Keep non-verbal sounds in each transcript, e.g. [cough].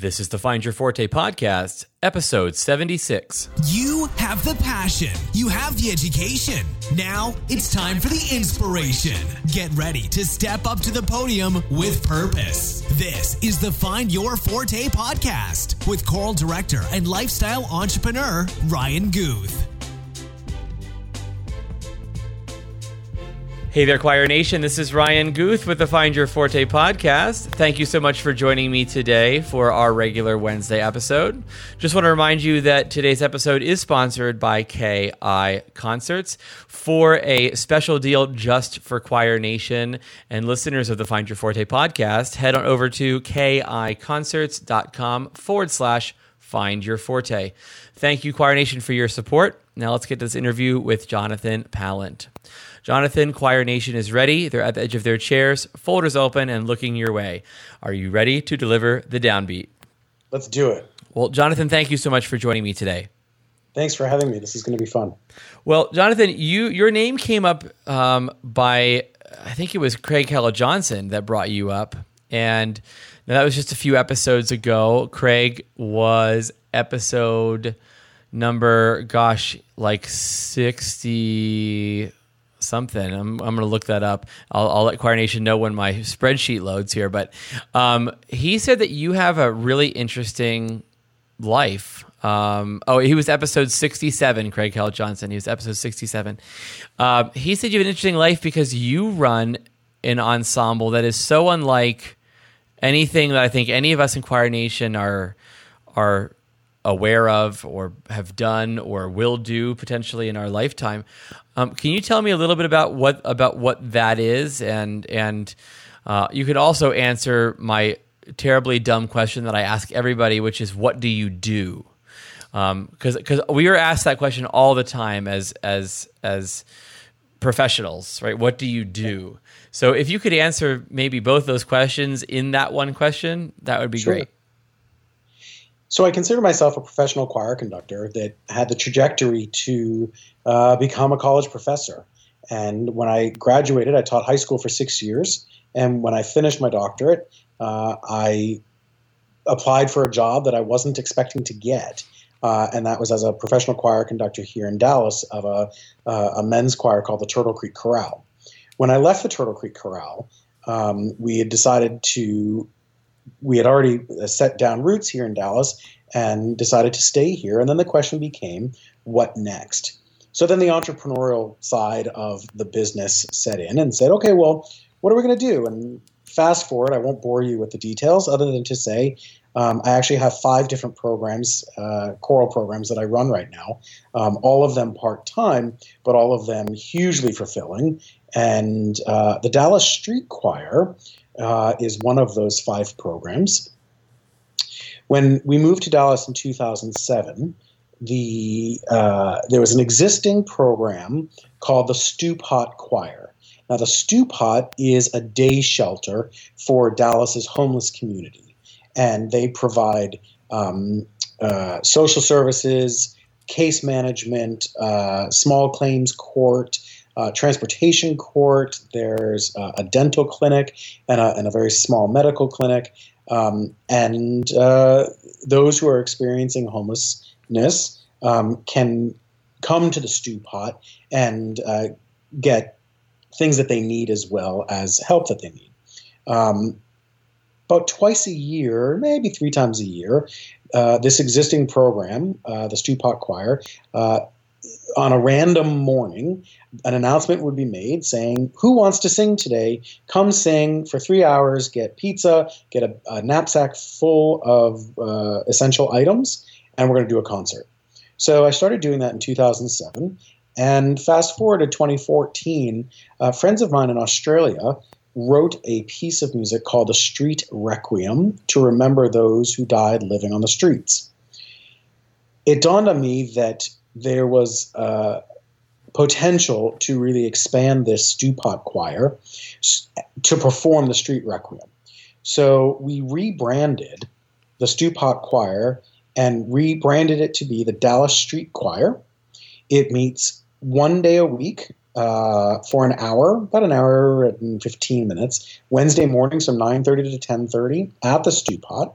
This is the Find Your Forte podcast, episode 76. You have the passion, you have the education. Now it's time for the inspiration. Get ready to step up to the podium with purpose. This is the Find Your Forte podcast with choral director and lifestyle entrepreneur Ryan Guth. Hey there, Choir Nation. This is Ryan Guth with the Find Your Forte podcast. Thank you so much for joining me today for our regular Wednesday episode. Just want to remind you that today's episode is sponsored by KI Concerts for a special deal just for Choir Nation and listeners of the Find Your Forte podcast. Head on over to kiconcerts.com forward slash find your forte. Thank you, Choir Nation, for your support. Now let's get to this interview with Jonathan Palant. Jonathan, Choir Nation is ready. They're at the edge of their chairs, folders open, and looking your way. Are you ready to deliver the downbeat? Let's do it. Well, Jonathan, thank you so much for joining me today. Thanks for having me. This is going to be fun. Well, Jonathan, you your name came up um, by I think it was Craig Hella Johnson that brought you up, and that was just a few episodes ago. Craig was episode number, gosh, like sixty something. I'm, I'm going to look that up. I'll, I'll, let Choir Nation know when my spreadsheet loads here. But um, he said that you have a really interesting life. Um, oh, he was episode 67, Craig Hella Johnson. He was episode 67. Uh, he said you have an interesting life because you run an ensemble that is so unlike anything that I think any of us in Choir Nation are are aware of or have done or will do potentially in our lifetime. Um, can you tell me a little bit about what about what that is, and and uh, you could also answer my terribly dumb question that I ask everybody, which is, what do you do? Because um, because we are asked that question all the time as as as professionals, right? What do you do? So if you could answer maybe both those questions in that one question, that would be sure. great. So I consider myself a professional choir conductor that had the trajectory to uh, become a college professor. And when I graduated, I taught high school for six years. And when I finished my doctorate, uh, I applied for a job that I wasn't expecting to get. Uh, and that was as a professional choir conductor here in Dallas of a, uh, a men's choir called the Turtle Creek Chorale. When I left the Turtle Creek Chorale, um, we had decided to we had already uh, set down roots here in Dallas and decided to stay here. And then the question became, what next? So then the entrepreneurial side of the business set in and said, okay, well, what are we going to do? And fast forward, I won't bore you with the details other than to say um, I actually have five different programs, uh, choral programs that I run right now, um, all of them part time, but all of them hugely fulfilling. And uh, the Dallas Street Choir uh, is one of those five programs. When we moved to Dallas in 2007, the uh, there was an existing program called the Stew Pot Choir. Now, the Stew Pot is a day shelter for Dallas's homeless community, and they provide um, uh, social services, case management, uh, small claims court, uh, transportation court, there's uh, a dental clinic, and a, and a, very small medical clinic. Um, and uh, those who are experiencing homelessness um, can come to the stew pot and uh, get things that they need as well as help that they need. Um, about twice a year, maybe three times a year, uh, this existing program, uh, the Stew Pot Choir, on a random morning, an announcement would be made saying, Who wants to sing today? Come sing for three hours, get pizza, get a, a knapsack full of uh, essential items, and we're going to do a concert. So I started doing that in 2007. And fast forward to 2014, uh, friends of mine in Australia wrote a piece of music called the Street Requiem to remember those who died living on the streets. It dawned on me that there was uh, potential to really expand this stew pot choir to perform the street requiem. So we rebranded the stew pot choir and rebranded it to be the Dallas Street Choir. It meets one day a week uh, for an hour, about an hour and 15 minutes, Wednesday mornings from 9.30 to 10.30 at the stew pot.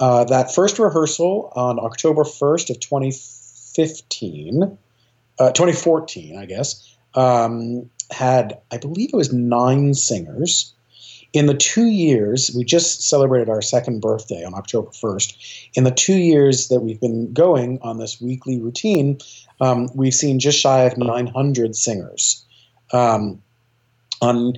uh, that first rehearsal on October 1st of 2015, uh, 2014, I guess, um, had, I believe it was nine singers. In the two years, we just celebrated our second birthday on October 1st. In the two years that we've been going on this weekly routine, um, we've seen just shy of 900 singers. Um, on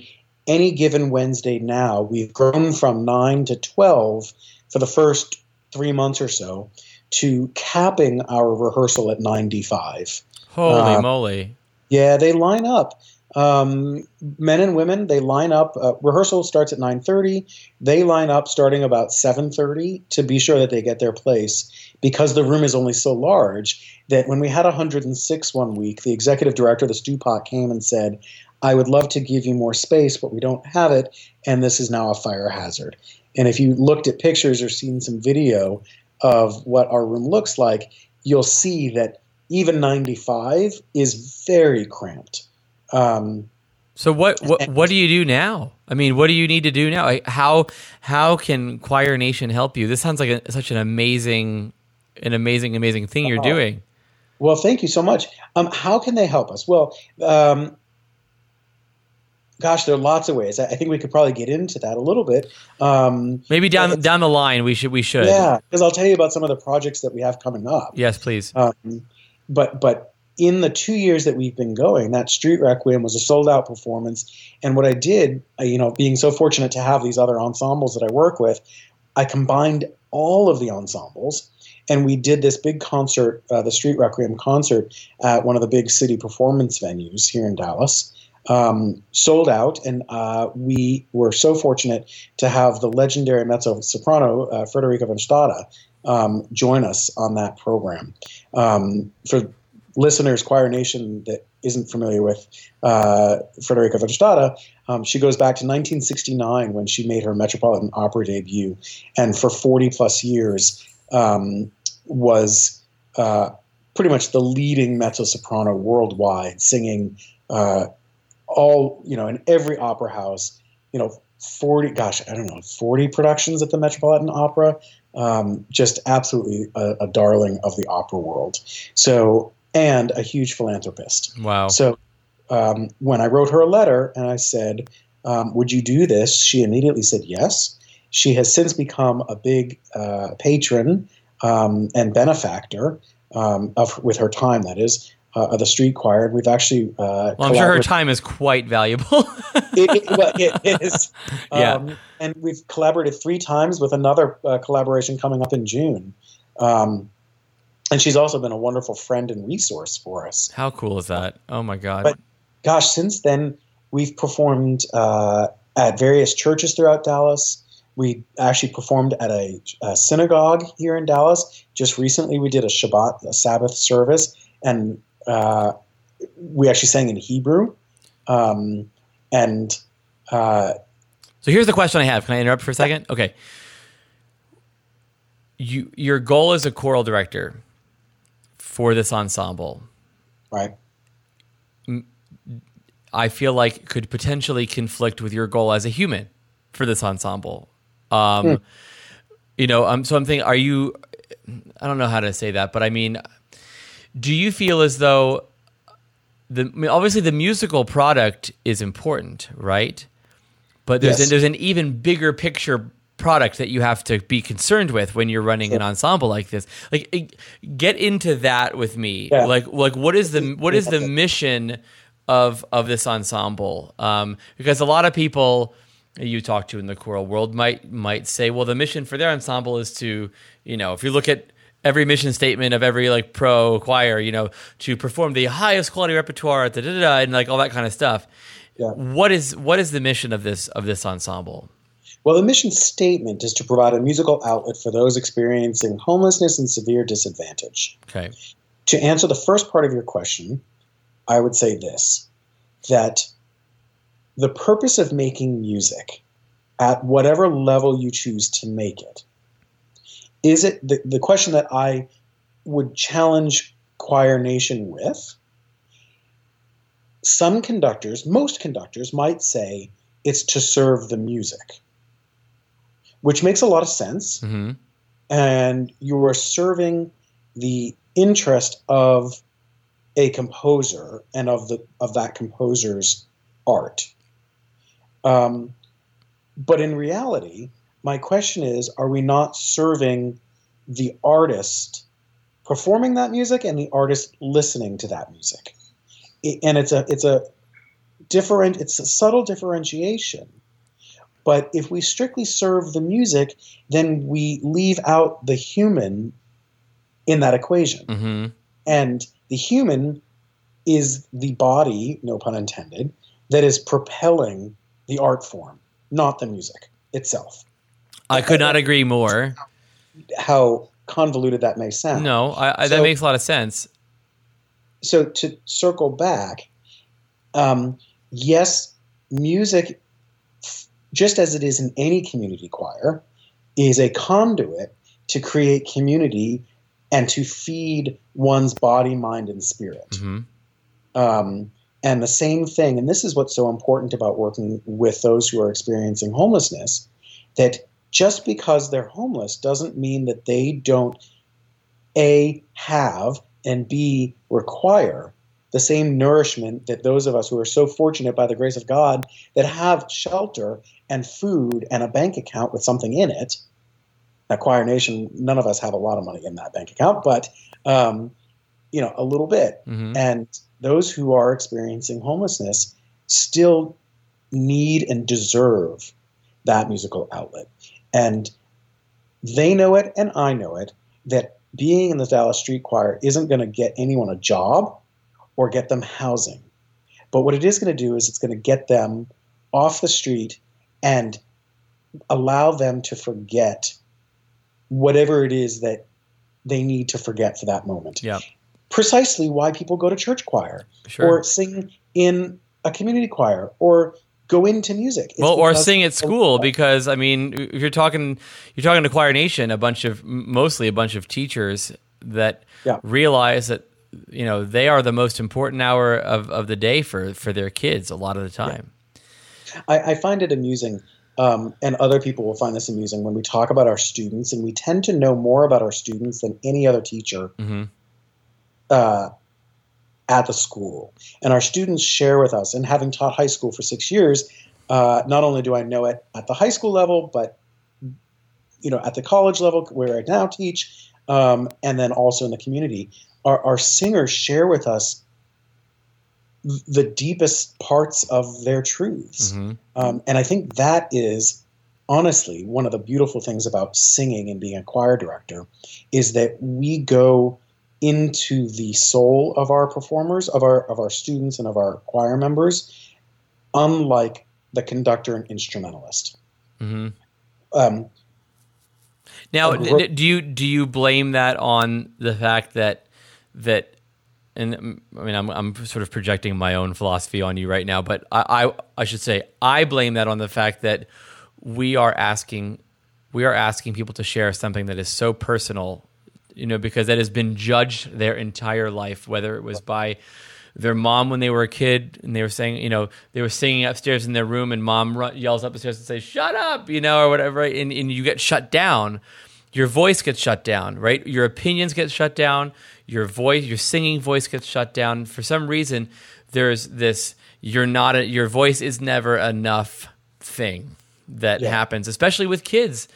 any given Wednesday now, we've grown from 9 to 12 for the first three months or so to capping our rehearsal at 95. Holy uh, moly. Yeah, they line up. Um, men and women, they line up. Uh, rehearsal starts at 9.30. They line up starting about 7.30 to be sure that they get their place because the room is only so large that when we had 106 one week, the executive director of the Stew Pot came and said, I would love to give you more space, but we don't have it, and this is now a fire hazard. And if you looked at pictures or seen some video of what our room looks like, you'll see that even 95 is very cramped. Um, so what, what what do you do now? I mean, what do you need to do now? How how can Choir Nation help you? This sounds like a, such an amazing an amazing amazing thing you're uh-huh. doing. Well, thank you so much. Um, how can they help us? Well, um, gosh, there are lots of ways. I think we could probably get into that a little bit. Um, Maybe down down the line, we should we should. Yeah, because I'll tell you about some of the projects that we have coming up. Yes, please. Um, but but in the two years that we've been going, that Street Requiem was a sold out performance. And what I did, you know, being so fortunate to have these other ensembles that I work with, I combined all of the ensembles and we did this big concert, uh, the Street Requiem concert, at one of the big city performance venues here in Dallas um, sold out, and uh, we were so fortunate to have the legendary mezzo soprano uh, Frederica von Stade um, join us on that program. Um, for listeners, Choir Nation that isn't familiar with uh, Frederica von Stade, um, she goes back to 1969 when she made her Metropolitan Opera debut, and for 40 plus years um, was uh, pretty much the leading mezzo soprano worldwide, singing uh, all you know in every opera house you know 40 gosh i don't know 40 productions at the metropolitan opera um, just absolutely a, a, darling of the opera world. So and a huge philanthropist. Wow. So um, when i wrote her a letter and i said um, would you do this? she immediately said yes. She has since become a big uh, patron um, and benefactor um, of with her time that is uh, of the street choir. We've actually. Uh, well, I'm sure her time is quite valuable. [laughs] it, it, well, it is. [laughs] yeah. Um, and we've collaborated three times with another uh, collaboration coming up in June. Um, and she's also been a wonderful friend and resource for us. How cool is that? Oh my God. But gosh, since then, we've performed uh, at various churches throughout Dallas. We actually performed at a, a, synagogue here in Dallas. Just recently, we did a Shabbat, a Sabbath service, and uh, we actually sang in Hebrew. Um, and uh, so here's the question I have. Can I interrupt for a second? Okay. You, your goal as a choral director for this ensemble, right? I feel like could potentially conflict with your goal as a human for this ensemble. Um, hmm. You know, um, so I'm thinking, are you? I don't know how to say that, but I mean, do you feel as though the I mean, obviously the musical product is important, right? But there's yes. an, there's an even bigger picture product that you have to be concerned with when you're running sure. an ensemble like this. Like get into that with me. Yeah. Like like what is the what is the mission of of this ensemble? Um, because a lot of people you talk to in the choral world might might say, well, the mission for their ensemble is to, you know, if you look at every mission statement of every like pro choir, you know, to perform the highest quality repertoire, the da, da, da, and like all that kind of stuff. Yeah. What is what is the mission of this of this ensemble? Well, the mission statement is to provide a musical outlet for those experiencing homelessness and severe disadvantage. Okay. To answer the first part of your question, I would say this that the purpose of making music at whatever level you choose to make it is it the, the question that I would challenge Choir Nation with? Some conductors, most conductors, might say it's to serve the music, which makes a lot of sense. Mm-hmm. and you are serving the interest of a composer and of the of that composer's art. Um, but in reality, my question is: Are we not serving the artist performing that music and the artist listening to that music? It, and it's a it's a different it's a subtle differentiation. But if we strictly serve the music, then we leave out the human in that equation. Mm-hmm. And the human is the body, no pun intended, that is propelling the art form, not the music itself. I could not agree more. How convoluted that may sound. No, I, I, that makes a lot of sense. So to circle back, um, yes, music, just as it is in any community choir, is a conduit to create community and to feed one's body, mind, and spirit. hmm Um, and the same thing, and this is what's so important about working with those who are experiencing homelessness, that just because they're homeless doesn't mean that they don't A, have, and B, require the same nourishment that those of us who are so fortunate by the grace of God that have shelter and food and a bank account with something in it. At Choir Nation, none of us have a lot of money in that bank account, but um, you know, a little bit. hmm And those who are experiencing homelessness still need and deserve that musical outlet. And they know it, and I know it, that being in the Dallas Street Choir isn't going to get anyone a job or get them housing. But what it is going to do is it's going to get them off the street and allow them to forget whatever it is that they need to forget for that moment Yeah, precisely why people go to church choir sure. or sing in a community choir or go into music. It's well, or sing at school because I mean, if you're talking, you're talking to Choir Nation, a bunch of mostly a bunch of teachers that Yeah. realize that you know they are the most important hour of, of the day for for their kids a lot of the time. I, I find it amusing, um, and other people will find this amusing when we talk about our students, and we tend to know more about our students than any other teacher hmm uh, at the school. And our students share with us, and having taught high school for six years, uh, not only do I know it at the high school level, but you know at the college level where I now teach, um, and then also in the community, our, our singers share with us the deepest parts of their truths. hmm Um, and I think that is honestly one of the beautiful things about singing and being a choir director is that we go into the soul of our performers, of our of our students and of our choir members, unlike the conductor and instrumentalist. hmm Um, Now, ro- do you do you blame that on the fact that that and um, I mean I'm I'm sort of projecting my own philosophy on you right now, but I I, I should say I blame that on the fact that we are asking we are asking people to share something that is so personal, you know, because that has been judged their entire life, whether it was by their mom when they were a kid and they were saying, you know, they were singing upstairs in their room and mom yells up the stairs and says, shut up, you know, or whatever. And, and you get shut down. Your voice gets shut down, right? Your opinions get shut down. Your voice, your singing voice gets shut down. For some reason, there's this, you're not, a, your voice is never enough thing that Yeah. happens, especially with kids,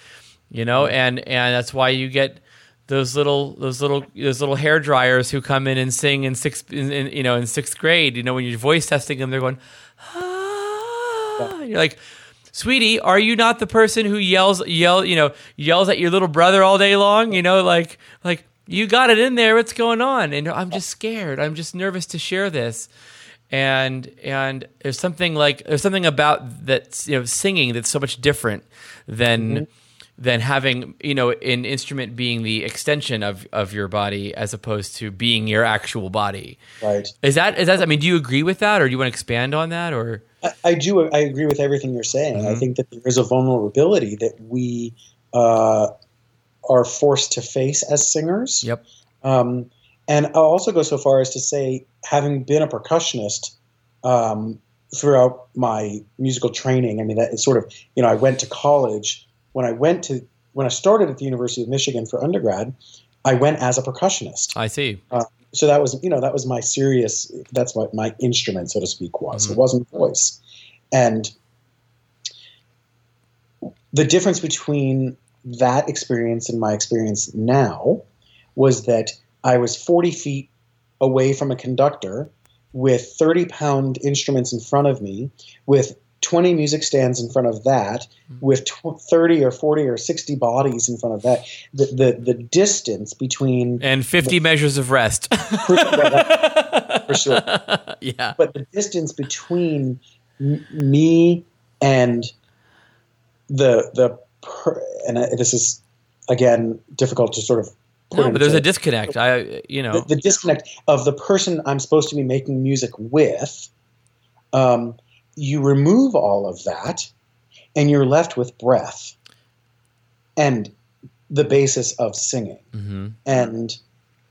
you know, and, and that's why you get, those little those little those little hair dryers who come in and sing in sixth in, in, you know in sixth grade you know when you're voice testing them they're going ah. And you're like sweetie are you not the person who yells yell you know yells at your little brother all day long? You know like like you got it in there. What's going on? And i'm just scared. I'm just nervous to share this. And and there's something like there's something about that you know singing that's so much different than than having you know an instrument being the extension of of your body as opposed to being your actual body right. is that is that i mean do you agree with that or do you want to expand on that or I, I do. I agree with everything you're saying. I think that there is a vulnerability that we uh, are forced to face as singers. yep Um, and I'll also go so far as to say, having been a percussionist um, throughout my musical training, I mean, that is sort of, you know, I went to college. When I went to when I started at the University of Michigan for undergrad, I went as a percussionist. I see. Uh, so that was you know that was my serious that's what my instrument so to speak was Mhm. it wasn't voice and the difference between that experience and my experience now was that i was 40 feet away from a conductor with 30 pound instruments in front of me with 20 music stands in front of that with tw- 30 or 40 or 60 bodies in front of that the, the, the distance between And 50 measures of rest. [laughs] [laughs] for sure yeah. but the distance between m- me and the the per, and I, this is again difficult to sort of No, but there's a disconnect. I, you know, the, the disconnect of the person I'm supposed to be making music with. Um, you remove all of that, and you're left with breath and the basis of singing. Hmm and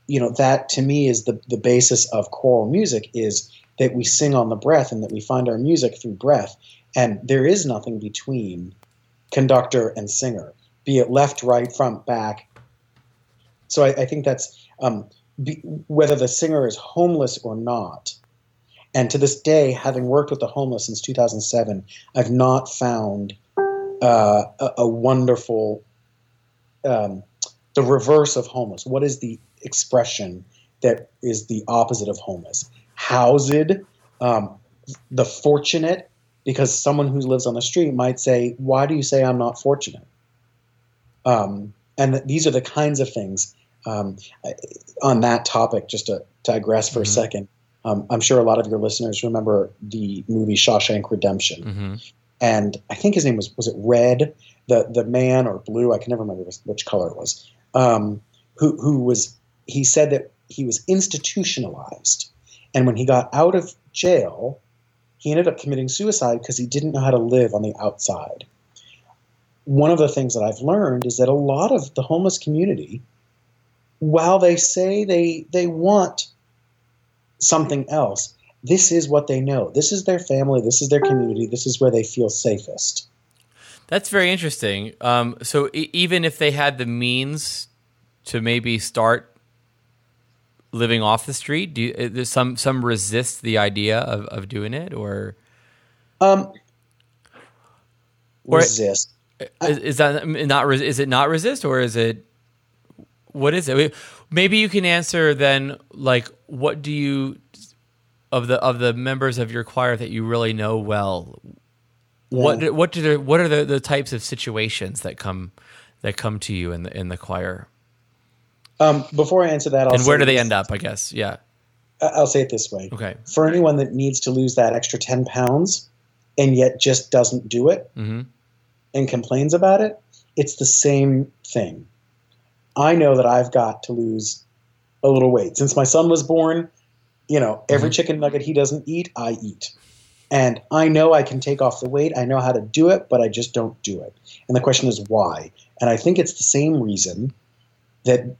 you know that to me is the the basis of choral music is that we sing on the breath and that we find our music through breath. And there is nothing between conductor and singer be it left right front back. So i, I think that's um, be, whether the singer is homeless or not and to this day having worked with the homeless since 2007 i've not found uh, a, a wonderful um, the reverse of homeless. What is the expression that is the opposite of homeless? Housed, um, the fortunate, because someone who lives on the street might say, Why do you say I'm not fortunate? Um, and th- these are the kinds of things um, I- on that topic, just to digress for Mhm. a second. Um, I'm sure a lot of your listeners remember the movie Shawshank Redemption hmm and I think his name was was it Red, the the man or blue? I can never remember which, which color it was. Um, who who was he said that he was institutionalized, and when he got out of jail, he ended up committing suicide because he didn't know how to live on the outside. One of the things that I've learned is that a lot of the homeless community, while they say they they want something else, this is what they know. This is their family. This is their community. This is where they feel safest. That's very interesting. Um, so e- even if they had the means to maybe start living off the street, do you, uh, some some resist the idea of, of doing it, or Um, Or- resist. is, is that not is it not resist, or is it what is it? Maybe you can answer then. Like, what do you of the of the members of your choir that you really know well? What do, what do the, what are the, the types of situations that come that come to you in the in the choir? Um, before I answer that, I'll and where do they this- end up? I guess. Yeah. I'll say it this way: Okay. for anyone that needs to lose that extra ten pounds and yet just doesn't do it hmm and complains about it, it's the same thing. I know that I've got to lose a little weight since my son was born. You know, every Mhm. chicken nugget he doesn't eat, I eat. And I know I can take off the weight. I know how to do it, but I just don't do it. And the question is why? And I think it's the same reason that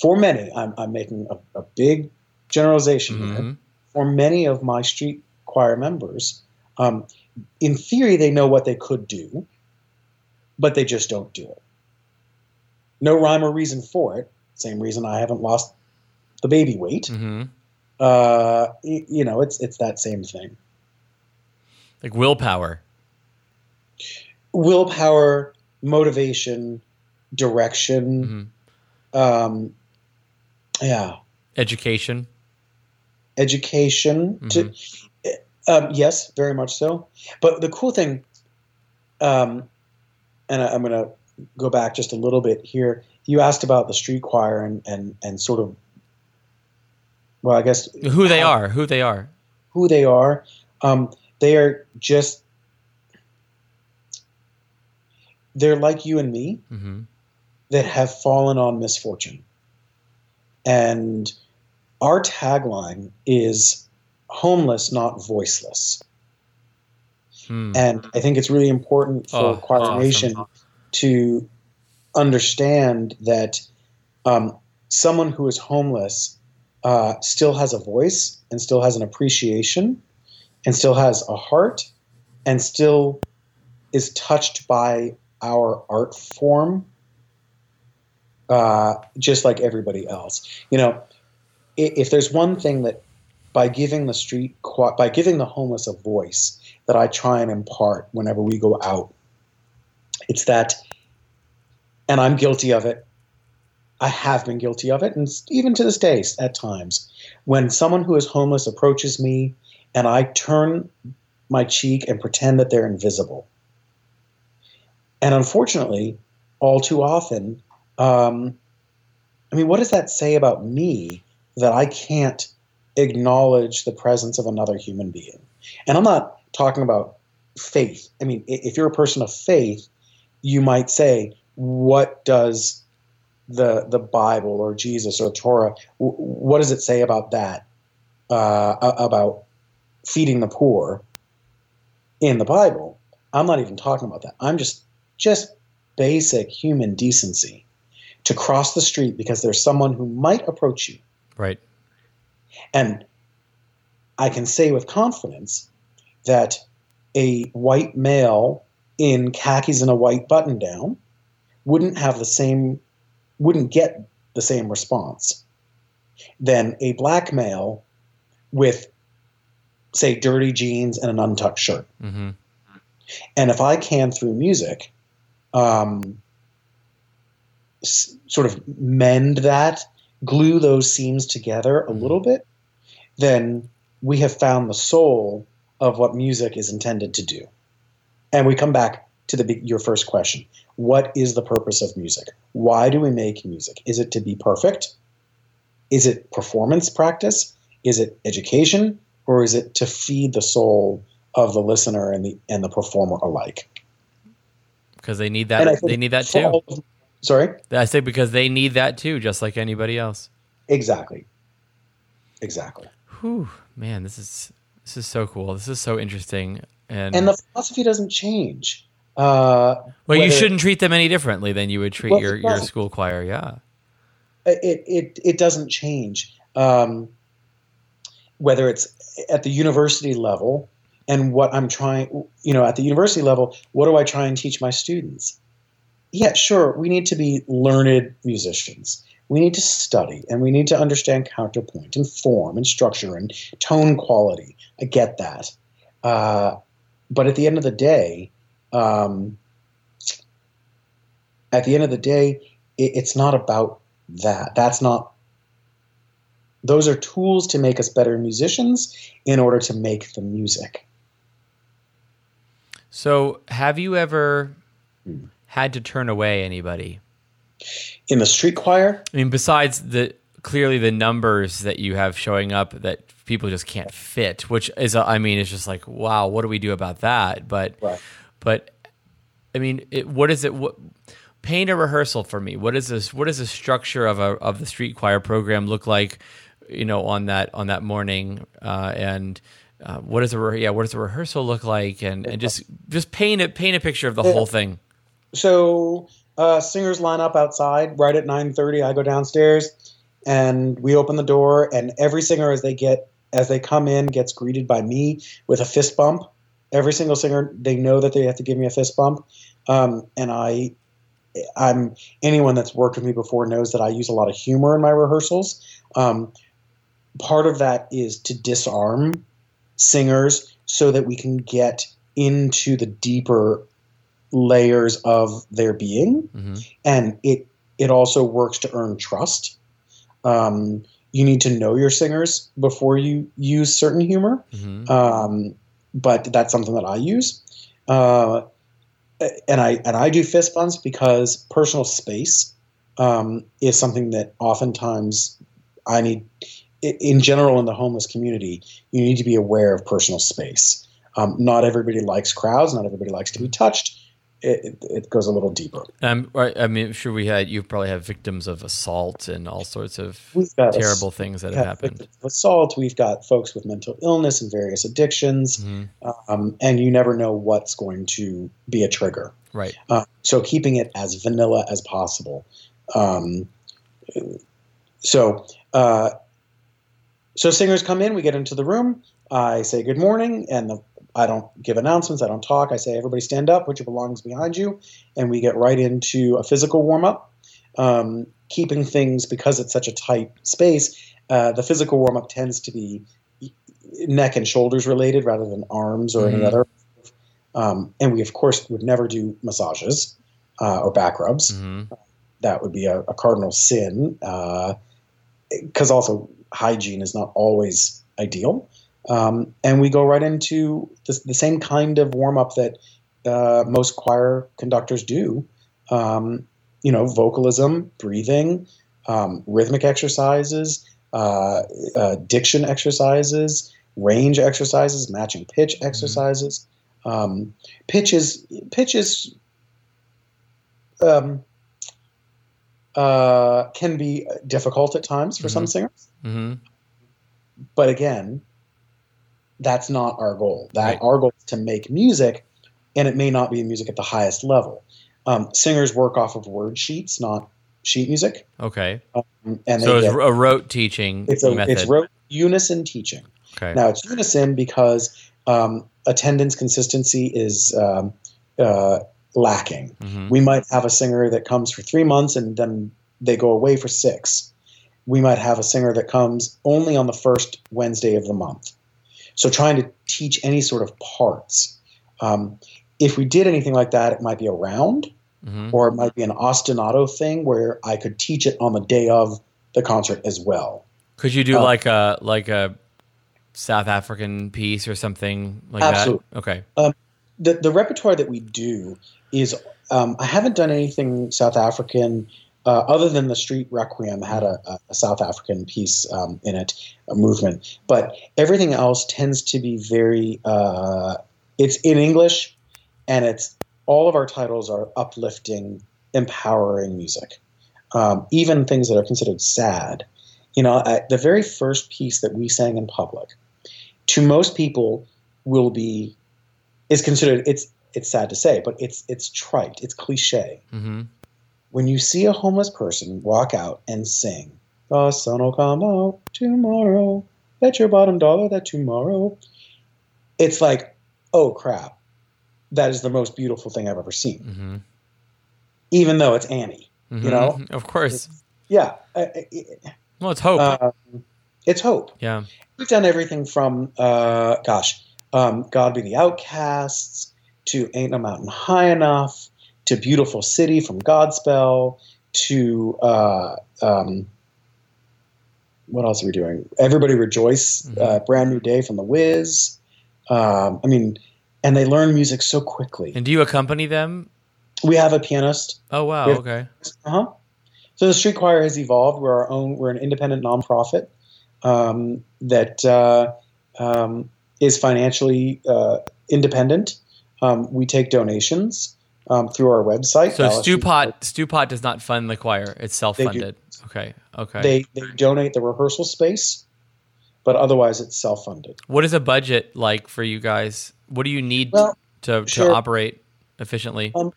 for many, I'm, I'm making a, a big generalization here. hmm For many of my street choir members, um, in theory, they know what they could do, but they just don't do it. No rhyme or reason for it. Same reason I haven't lost the baby weight. hmm Uh, you know, it's it's that same thing. Like willpower. Willpower, motivation, direction. hmm Um, yeah, Education. education. To, um, yes, very much so. But the cool thing, um, and I, I'm going to go back just a little bit here. You asked about the street choir and and and sort of, well, I guess Who they how- are. Who they are. who they are. Um, they are just they're like you and me hmm that have fallen on misfortune. And our tagline is homeless, not voiceless. Hmm. And I think it's really important for Oh, Choir awesome. Nation to understand that um, someone who is homeless uh, still has a voice and still has an appreciation and still has a heart and still is touched by our art form uh, just like everybody else. You know, if, if there's one thing that by giving the street by giving the homeless a voice that I try and impart whenever we go out, it's that, and I'm guilty of it. I have been guilty of it, and even to this day, at times, when someone who is homeless approaches me and I turn my cheek and pretend that they're invisible. And unfortunately, all too often, um, I mean, what does that say about me that I can't acknowledge the presence of another human being? And I'm not talking about faith. I mean, if you're a person of faith, you might say, what does the the Bible or Jesus or Torah, what does it say about that? Uh, about feeding the poor in the Bible. I'm not even talking about that. I'm just just basic human decency to cross the street because there's someone who might approach you. Right. And I can say with confidence that a white male in khakis and a white button down wouldn't have the same wouldn't get the same response than a black male with say dirty jeans and an untucked shirt. Mm-hmm. And if I can through music, um, s- sort of mend that, glue those seams together a mm-hmm. little bit, then we have found the soul of what music is intended to do. And we come back to the your first question: What is the purpose of music? Why do we make music? Is it to be perfect? Is it performance practice? Is it education? or is it to feed the soul of the listener and the and the performer alike? Because they need that. They need that too. Of, sorry, I say because they need that too, just like anybody else. Exactly. Exactly. Whew, man, this is this is so cool. This is so interesting, and and the philosophy doesn't change. Uh, well, you shouldn't treat them any differently than you would treat well, your, your school choir. Yeah, it it it doesn't change. Um, whether it's at the university level and what I'm trying, you know, at the university level, what do I try and teach my students? Yeah, sure, we need to be learned musicians. We need to study and we need to understand counterpoint and form and structure and tone quality. I get that. Uh, but at the end of the day, um, at the end of the day, it, it's not about that. That's not those are tools to make us better musicians in order to make the music. So, have you ever had to turn away anybody in the street choir? I mean, besides the clearly the numbers that you have showing up that people just can't fit, which is, I mean, it's just like, wow, what do we do about that? But, right. but, I mean, it, what is it? What paint a rehearsal for me? What is this? What does the structure of a of the street choir program look like? you know on that on that morning uh, and uh, what does a re- yeah what does a rehearsal look like and, and just just paint a paint a picture of the whole thing so uh, singers line up outside right at 9.30 i go downstairs and we open the door and every singer as they get as they come in gets greeted by me with a fist bump. Every single singer they know that they have to give me a fist bump. Um, and i i'm anyone that's worked with me before knows that i use a lot of humor in my rehearsals. Um, part of that is to disarm singers so that we can get into the deeper layers of their being. Mm-hmm. and it it also works to earn trust. Um, you need to know your singers before you use certain humor mm-hmm. um, but that's something that i use uh, and i and i do fist bumps because personal space um, is something that oftentimes i need in general in the homeless community, you need to be aware of personal space. Um, not everybody likes crowds. Not everybody likes to be touched. It, it goes a little deeper. Um, I mean, sure we had you probably have victims of assault and all sorts of terrible things that have happened. Assault. We've got folks with mental illness and various addictions, mm-hmm. um, and you never know what's going to be a trigger. Right. Uh, so keeping it as vanilla as possible. Um, so uh, so singers come in, we get into the room. I say good morning, and the, I don't give announcements. I don't talk. I say everybody stand up, put your belongings behind you, and we get right into a physical warm up. um, keeping things because it's such a tight space. Uh, the physical warm up tends to be neck and shoulders related rather than arms or any Mhm. other. Um, and we of course would never do massages uh, or back rubs. hmm That would be a, a cardinal sin because also hygiene is not always ideal. Um, and we go right into the, the same kind of warm up that uh, most choir conductors do. Um, you know, vocalism, breathing, um, rhythmic exercises, uh, uh, diction exercises, range exercises, matching pitch exercises. Um, pitch is pitch is um, uh, can be difficult at times for some singers hmm but again, that's not our goal. That Right. our goal is to make music, and it may not be music at the highest level. Um, singers work off of word sheets, not sheet music, Okay. and So it's get, a rote teaching it's a method. it's rote unison teaching. okay. Now it's unison because um, attendance consistency is um, uh, lacking. Mhm. We might have a singer that comes for three months and then they go away for six. We might have a singer that comes only on the first Wednesday of the month. So trying to teach any sort of parts. Um, if we did anything like that, it might be a round Mhm. or it might be an ostinato thing where I could teach it on the day of the concert as well. Could you do uh, like a like a South African piece or something like that? Absolutely. that? Okay. the the repertoire that we do is um, I haven't done anything South African uh, other than the Street Requiem had a, a- South African piece um, in it, a movement, but everything else tends to be very. Uh, it's in English, and it's all of our titles are uplifting, empowering music, um, even things that are considered sad. You know, uh, the very first piece that we sang in public, to most people, will be is considered it's it's sad to say, but it's it's trite, it's cliche. hmm When you see a homeless person walk out and sing, "The sun will come out tomorrow, bet your bottom dollar that tomorrow," it's like, oh crap, that is the most beautiful thing I've ever seen. hmm Even though it's Annie, You know? of course. yeah, I- I- Well, it's hope. Um, it's hope. yeah. We've done everything from, uh, gosh, um, God Be the Outcasts to Ain't No Mountain High Enough to Beautiful City from Godspell to uh, um, what else are we doing? Everybody Rejoice, Mhm. uh, Brand New Day from The Wiz. Um, I mean, and they learn music so quickly. And do you accompany them? We have a pianist. Oh wow. Have- Okay. Uh huh. So the street choir has evolved. We're our own. We're an independent nonprofit um, that uh, um, is financially uh, independent. Um, we take donations um, through our website. So Stewpot Stewpot does not fund the choir. It's self-funded. Okay. Okay. They they donate the rehearsal space, but otherwise it's self funded. what is a budget like for you guys? What do you need Well, to, to sure. operate efficiently? Um,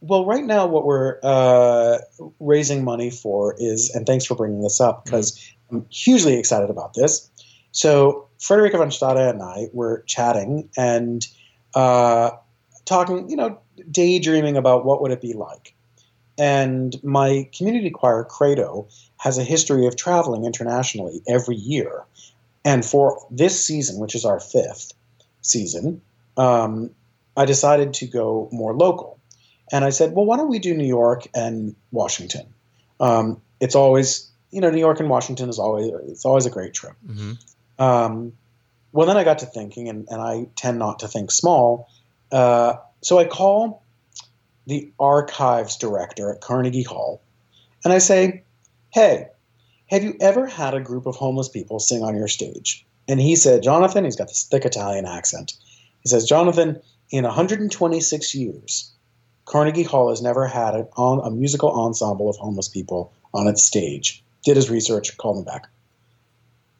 Well, right now, what we're uh, raising money for is, and thanks for bringing this up because I'm hugely excited about this. So, Frederica von Stade and I were chatting and uh, talking, you know, daydreaming about what would it be like. And my community choir, Credo, has a history of traveling internationally every year. And for this season, which is our fifth season, um, I decided to go more local. And I said, well, why don't we do New York and Washington? Um, it's always, you know, New York and Washington is always it's always a great trip. hmm Um, well, then I got to thinking, and, and I tend not to think small. Uh, so I call the archives director at Carnegie Hall, and I say, hey, have you ever had a group of homeless people sing on your stage? And he said, Jonathan, he's got this thick Italian accent. He says, Jonathan, in 126 years, Carnegie Hall has never had an, on, a musical ensemble of homeless people on its stage. Did his research, called him back.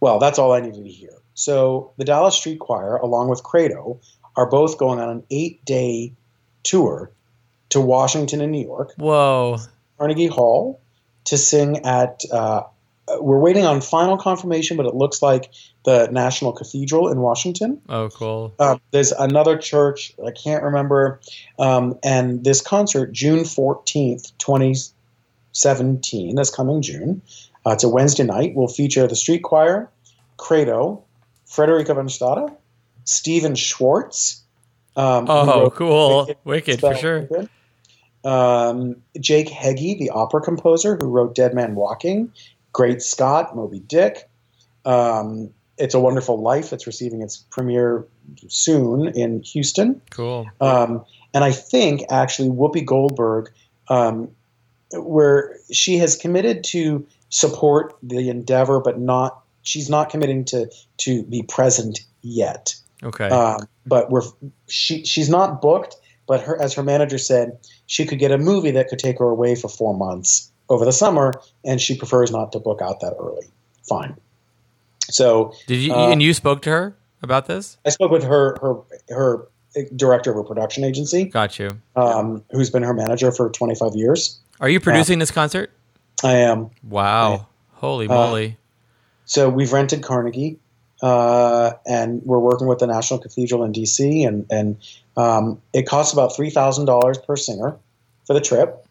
Well, that's all I needed to hear. So the Dallas Street Choir, along with Credo, are both going on an eight-day tour to Washington and New York, Whoa. Carnegie Hall, to sing at. Uh, we're waiting on final confirmation, but it looks like the National Cathedral in Washington. Oh, cool. Uh, there's another church I can't remember, um, and this concert June fourteenth, 2017, that's coming June. Uh, it's a Wednesday night. We'll feature the street choir, Credo, Frederica von Stade, Stephen Schwartz. Um, Oh, cool. Wicked, for sure. Wicked. Um, Jake Heggie, the opera composer who wrote Dead Man Walking, Great Scott, Moby Dick. Um, it's a Wonderful Life. It's receiving its premiere soon in Houston. Cool. Um, and I think actually Whoopi Goldberg, um, where she has committed to support the endeavor, but not she's not committing to to be present yet. Okay. Um, but we're she she's not booked. But her as her manager said, she could get a movie that could take her away for four months over the summer, and she prefers not to book out that early. Fine. So Did you uh, and you spoke to her about this? I spoke with her her her director of her production agency, Got you. um, who's been her manager for 25 years. Are you producing this concert? I am. Wow. Holy Uh, moly. So we've rented Carnegie, uh, and we're working with the National Cathedral in DC, and and um, it costs about three thousand dollars per singer for the trip,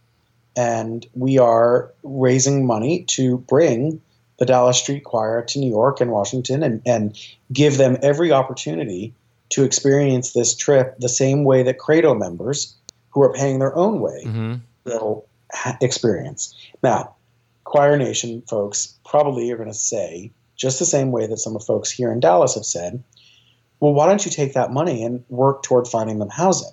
and we are raising money to bring the Dallas Street Choir to New York and Washington, and and give them every opportunity to experience this trip the same way that Credo members who are paying their own way hmm will experience. Now, Choir Nation folks probably are going to say, just the same way that some of folks here in Dallas have said, well, why don't you take that money and work toward finding them housing?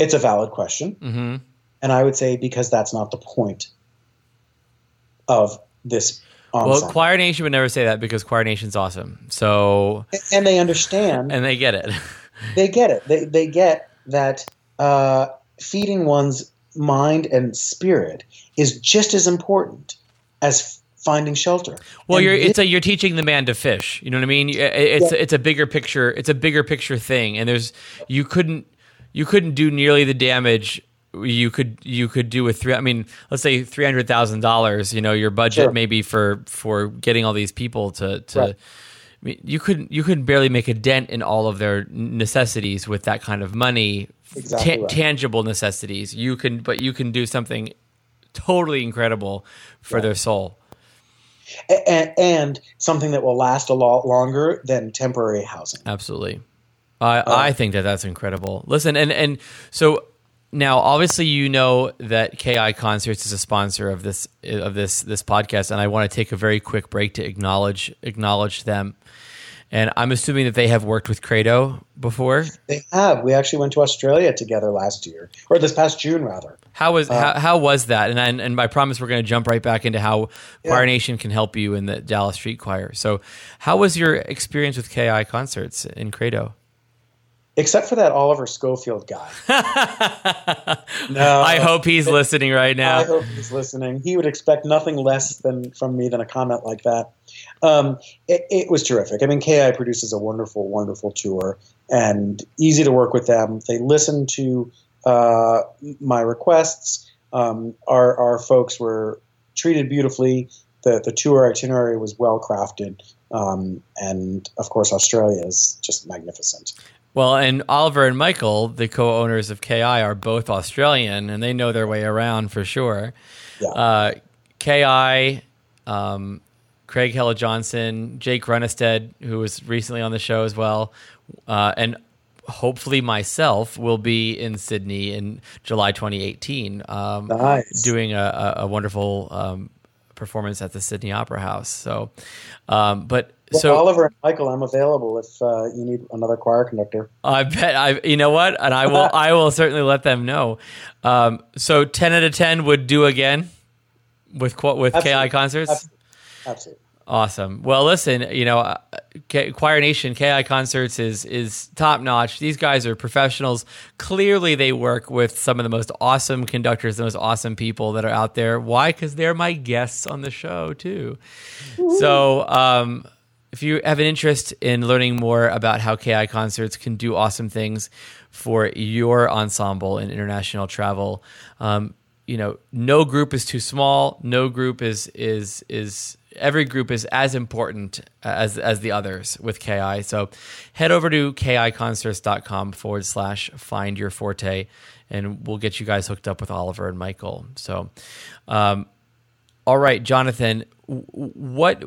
It's a valid question. hmm And I would say because that's not the point of this Well. Choir Nation would never say that because Choir Nation's awesome. So, and they understand and they get it. [laughs] they get it. They they get that uh, feeding one's mind and spirit is just as important as finding shelter. Well, And you're it's a you're teaching the man to fish. You know what I mean? It- It's it's a bigger picture. It's a bigger picture thing, and there's you couldn't you couldn't do nearly the damage you could you could do with three. I mean, let's say three hundred thousand dollars. You know, your budget Sure. maybe for for getting all these people to to. Right. I mean, you couldn't you couldn't barely make a dent in all of their necessities with that kind of money, Exactly right. tangible necessities. You can, but you can do something totally incredible for their soul. And, and something that will last a lot longer than temporary housing. Absolutely. I uh, I think that that's incredible. Listen, and and so now obviously you know that KI Concerts is a sponsor of this of this this podcast, and I want to take a very quick break to acknowledge acknowledge them. And I'm assuming that they have worked with Credo before. They have. We actually went to Australia together last year, or this past June, rather. How was how, um, how was that? And and, and I promise we're going to jump right back into how Choir Nation can help you in the Dallas Street Choir. So, how was your experience with KI Concerts in Credo? Except for that Oliver Schofield guy. [laughs] no, I hope he's listening right now. I hope he's listening. He would expect nothing less than from me than a comment like that. Um, it, it was terrific. I mean, KI produces a wonderful, wonderful tour and easy to work with them. They listen to uh, my requests. Um, our, our folks were treated beautifully. The, the tour itinerary was well crafted. Um, and of course, Australia is just magnificent. Well, and Oliver and Michael, the co-owners of KI, are both Australian, and they know their way around for sure. Yeah. Uh, KI, um, Craig Hella Johnson, Jake Runestad, who was recently on the show as well, uh, and hopefully myself will be in Sydney in July 2018, um, Nice. doing a, a, a wonderful um, performance at the Sydney Opera House. So, um, but Well, so Oliver and Michael, I'm available if uh, you need another choir conductor. I bet I. You know what? And I will. [laughs] I will certainly let them know. Um, so ten out of ten would do again with with KI concerts. Absolutely. Absolutely. Awesome. Well, listen. You know, uh, Choir Nation KI concerts is is top notch. These guys are professionals. Clearly, they work with some of the most awesome conductors, the most awesome people that are out there. Why? Because they're my guests on the show too. So. Um, if you have an interest in learning more about how KI concerts can do awesome things for your ensemble in international travel, um, you know, no group is too small. No group is is is every group is as important as as the others with KI. So head over to kiconcerts.com forward slash find your forte, and we'll get you guys hooked up with Oliver and Michael. So, um, all right, Jonathan, what?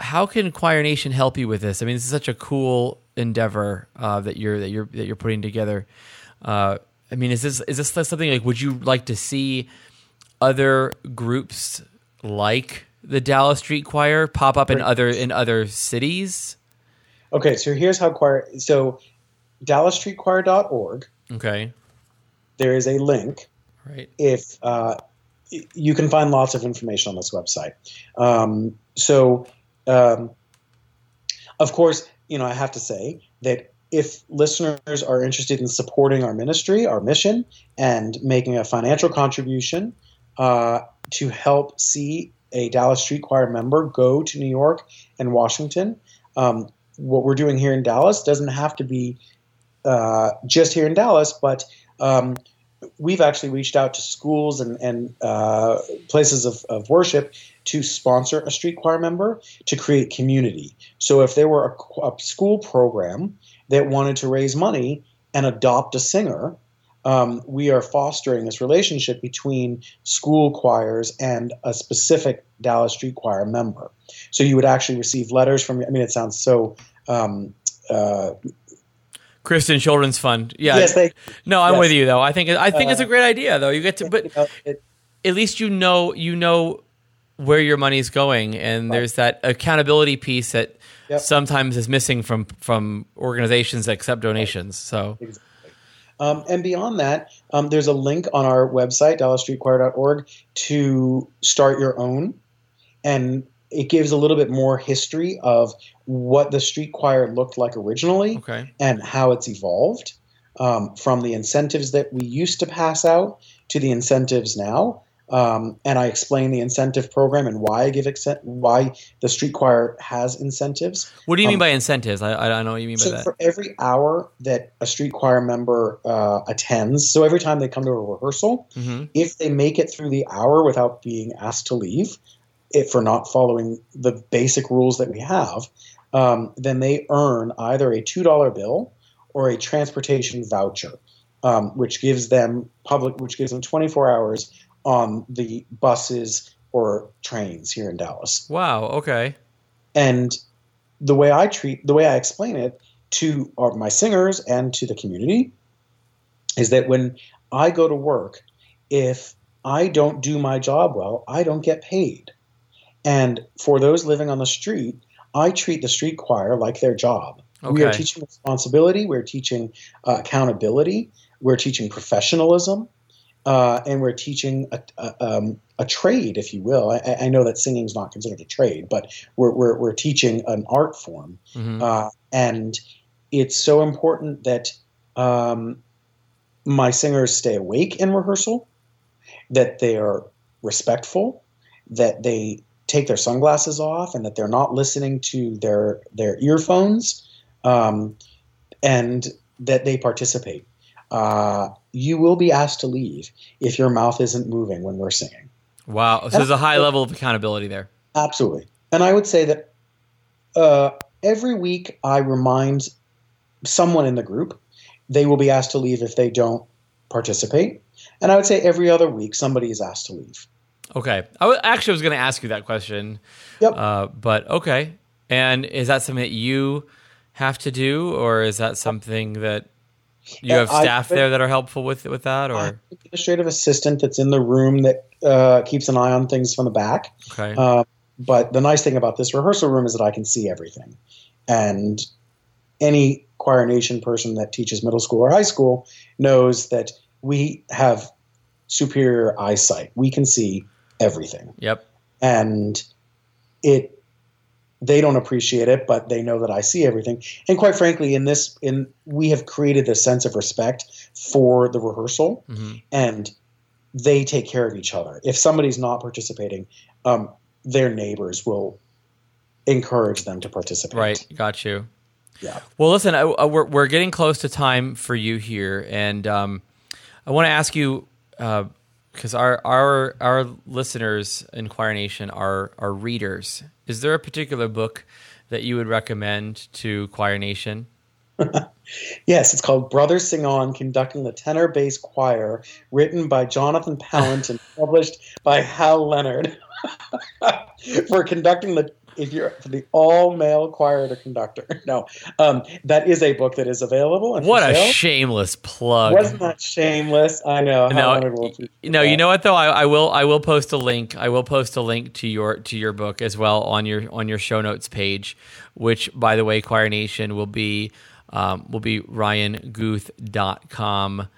How can Choir Nation help you with this? I mean, this is such a cool endeavor uh, that you're that you're that you're putting together. Uh, I mean, is this is this something like? Would you like to see other groups like the Dallas Street Choir pop up in other in other cities? Okay, so here's how choir. So, DallasStreetChoir.org. Okay. There is a link. Right. If uh, you can find lots of information on this website. Um, so, um, of course, you know I have to say that if listeners are interested in supporting our ministry, our mission, and making a financial contribution uh, to help see a Dallas Street Choir member go to New York and Washington. Um, what we're doing here in Dallas doesn't have to be uh, just here in Dallas, but um, we've actually reached out to schools and, and uh, places of, of, worship to sponsor a street choir member to create community. So if there were a, a school program that wanted to raise money and adopt a singer, um, we are fostering this relationship between school choirs and a specific Dallas Street Choir member. So you would actually receive letters from. I mean, it sounds so. Um, uh, Christian Children's Fund. Yeah. Yes, they, no, I'm yes. with you though. I think I think uh, it's a uh, great idea though. You get to, but [laughs] you know, it, at least you know you know where your money's going, and right. there's that accountability piece that yep. sometimes is missing from from organizations that accept donations. So. Exactly. Um, and beyond that, um, there's a link on our website, dallasstreetchoir.org, to start your own. And it gives a little bit more history of what the street choir looked like originally okay. and how it's evolved um, from the incentives that we used to pass out to the incentives now. Um, and I explain the incentive program and why I give why the street choir has incentives. What do you um, mean by incentives? I, I don't know what you mean so by that. For every hour that a street choir member uh, attends, so every time they come to a rehearsal, mm-hmm. if they make it through the hour without being asked to leave, if for not following the basic rules that we have, um, then they earn either a two dollar bill or a transportation voucher, um, which gives them public, which gives them twenty four hours on the buses or trains here in Dallas. Wow. Okay. And the way I treat, the way I explain it to our, my singers and to the community is that when I go to work, if I don't do my job well, I don't get paid. And for those living on the street, I treat the street choir like their job. Okay. We are teaching responsibility, we're teaching uh, accountability, we're teaching professionalism, uh, and we're teaching a, a, um, a, trade, if you will. I, I know that singing is not considered a trade, but we're, we're, we're teaching an art form. Mm-hmm. Uh, and it's so important that um, my singers stay awake in rehearsal, that they are respectful, that they take their sunglasses off, and that they're not listening to their, their earphones, um, and that they participate. Uh, you will be asked to leave if your mouth isn't moving when we're singing. Wow. So there's a high level of accountability there. Absolutely. And I would say that uh, every week I remind someone in the group they will be asked to leave if they don't participate. And I would say every other week somebody is asked to leave. Okay. I w- actually was going to ask you that question. Yep. Uh, but okay. And is that something that you have to do, or is that something that you have staff there that are helpful with with that, or an administrative assistant that's in the room that uh, keeps an eye on things from the back. Okay. Uh, but the nice thing about this rehearsal room is that I can see everything, and any Choir Nation person that teaches middle school or high school knows that we have superior eyesight. We can see everything. Yep. And it they don't appreciate it, but they know that I see everything. And quite frankly, in this, in we have created this sense of respect for the rehearsal, mm-hmm. and they take care of each other. If somebody's not participating, um, their neighbors will encourage them to participate. Right, got you. Yeah. Well, listen, I, I, we're we're getting close to time for you here, and um, I want to ask you. Uh, because our our our listeners in Choir Nation are are readers. Is there a particular book that you would recommend to Choir Nation? [laughs] yes, it's called Brothers Sing On Conducting the Tenor Bass Choir, written by Jonathan Palant and published by Hal Leonard. [laughs] for conducting the if you're for the all male choir to conductor. [laughs] No, um, that is a book that is available. what a shameless plug! Wasn't that shameless? I know. No, no. You know what though? I, I, will. I will post a link. I will post a link to your to your book as well on your on your show notes page, which by the way, Choir Nation will be um, will be ryanguth.com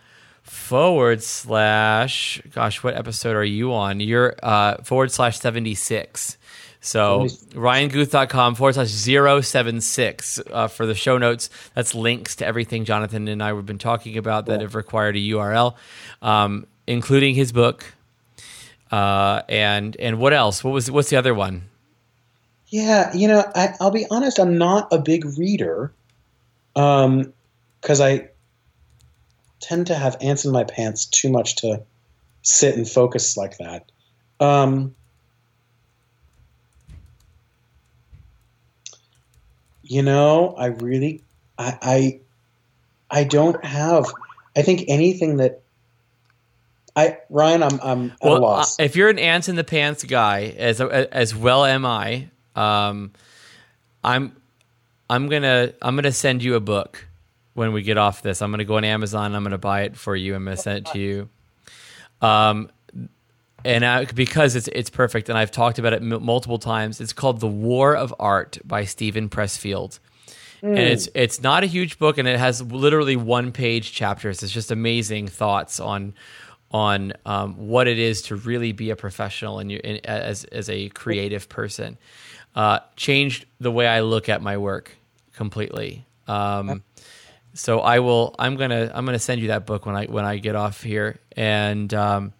forward slash gosh what episode are you on you're uh, forward slash 76 so ryanguth.com forward slash 076 uh, for the show notes. That's links to everything Jonathan and I have been talking about that have required a URL, um, including his book. Uh, and and what else? What was what's the other one? Yeah, you know, I, will be honest. I'm not a big reader, because um, I tend to have ants in my pants too much to sit and focus like that. Um, you know, I really, I, I, I don't have. I think anything that I Ryan, I'm I'm at well, a loss. Uh, if you're an ants in the pants guy, as as well am I. Um, I'm I'm gonna I'm gonna send you a book when we get off this. I'm gonna go on Amazon. I'm gonna buy it for you. I'm gonna send it to you. Um, and I, because it's it's perfect, and I've talked about it m- multiple times. It's called "The War of Art" by Steven Pressfield, mm. and it's it's not a huge book, and it has literally one page chapters. It's just amazing thoughts on on um, what it is to really be a professional and you in, as as a creative person. Uh, changed the way I look at my work completely. Um, so I will. I'm gonna. I'm gonna send you that book when I when I get off here, and. Um,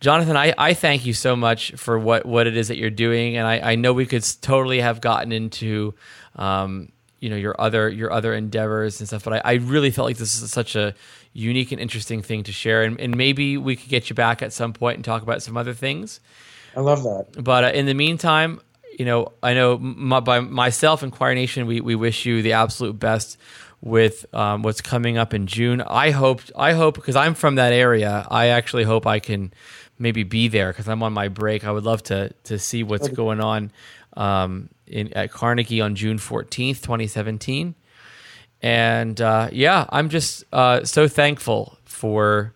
Jonathan, I, I thank you so much for what, what it is that you're doing, and I, I know we could totally have gotten into, um, you know, your other your other endeavors and stuff, but I, I, really felt like this is such a unique and interesting thing to share, and, and maybe we could get you back at some point and talk about some other things. I love that. But uh, in the meantime, you know, I know my, by myself and Choir Nation, we, we wish you the absolute best with um, what's coming up in June. I hope I hope because I'm from that area. I actually hope I can maybe be there because I'm on my break. I would love to to see what's going on um, in at Carnegie on June 14th, 2017. And uh, yeah, I'm just uh, so thankful for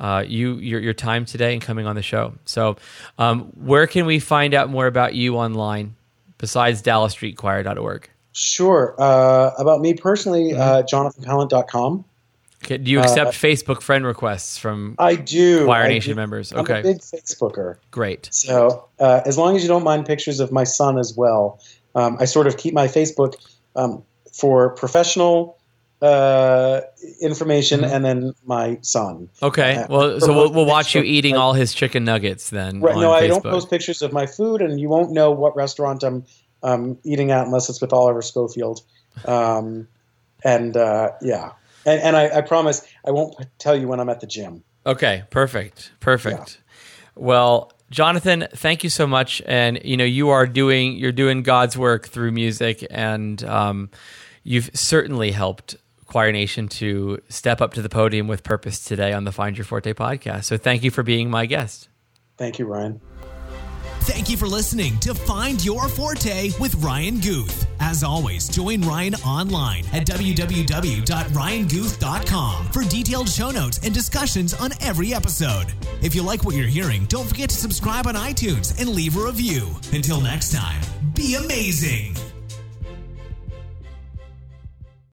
uh, you your your time today and coming on the show. So, um, where can we find out more about you online besides DallasStreetChoir.org? Sure. Uh, about me personally, mm-hmm. uh, jonathanpalant.com. Okay. Do you accept uh, Facebook friend requests from I do Choir I Nation do. members? I'm okay, a big Facebooker. Great. So uh, as long as you don't mind pictures of my son as well, um, I sort of keep my Facebook um, for professional uh, information mm-hmm. and then my son. Okay. Uh, well, so we'll, we'll watch you [laughs] eating all his chicken nuggets then. Right. No, Facebook. I don't post pictures of my food, and you won't know what restaurant I'm um, eating at unless it's with Oliver Schofield. Um, and uh, yeah, and, and I, I, promise I won't tell you when I'm at the gym. Okay, perfect, perfect. Yeah. Well, Jonathan, thank you so much. And you know, you are doing you're doing God's work through music, and um, you've certainly helped Choir Nation to step up to the podium with purpose today on the Find Your Forte podcast. So, thank you for being my guest. Thank you, Ryan. Thank you for listening to Find Your Forte with Ryan Guth. As always, join Ryan online at www.ryanguth.com for detailed show notes and discussions on every episode. If you like what you're hearing, don't forget to subscribe on iTunes and leave a review. Until next time, be amazing.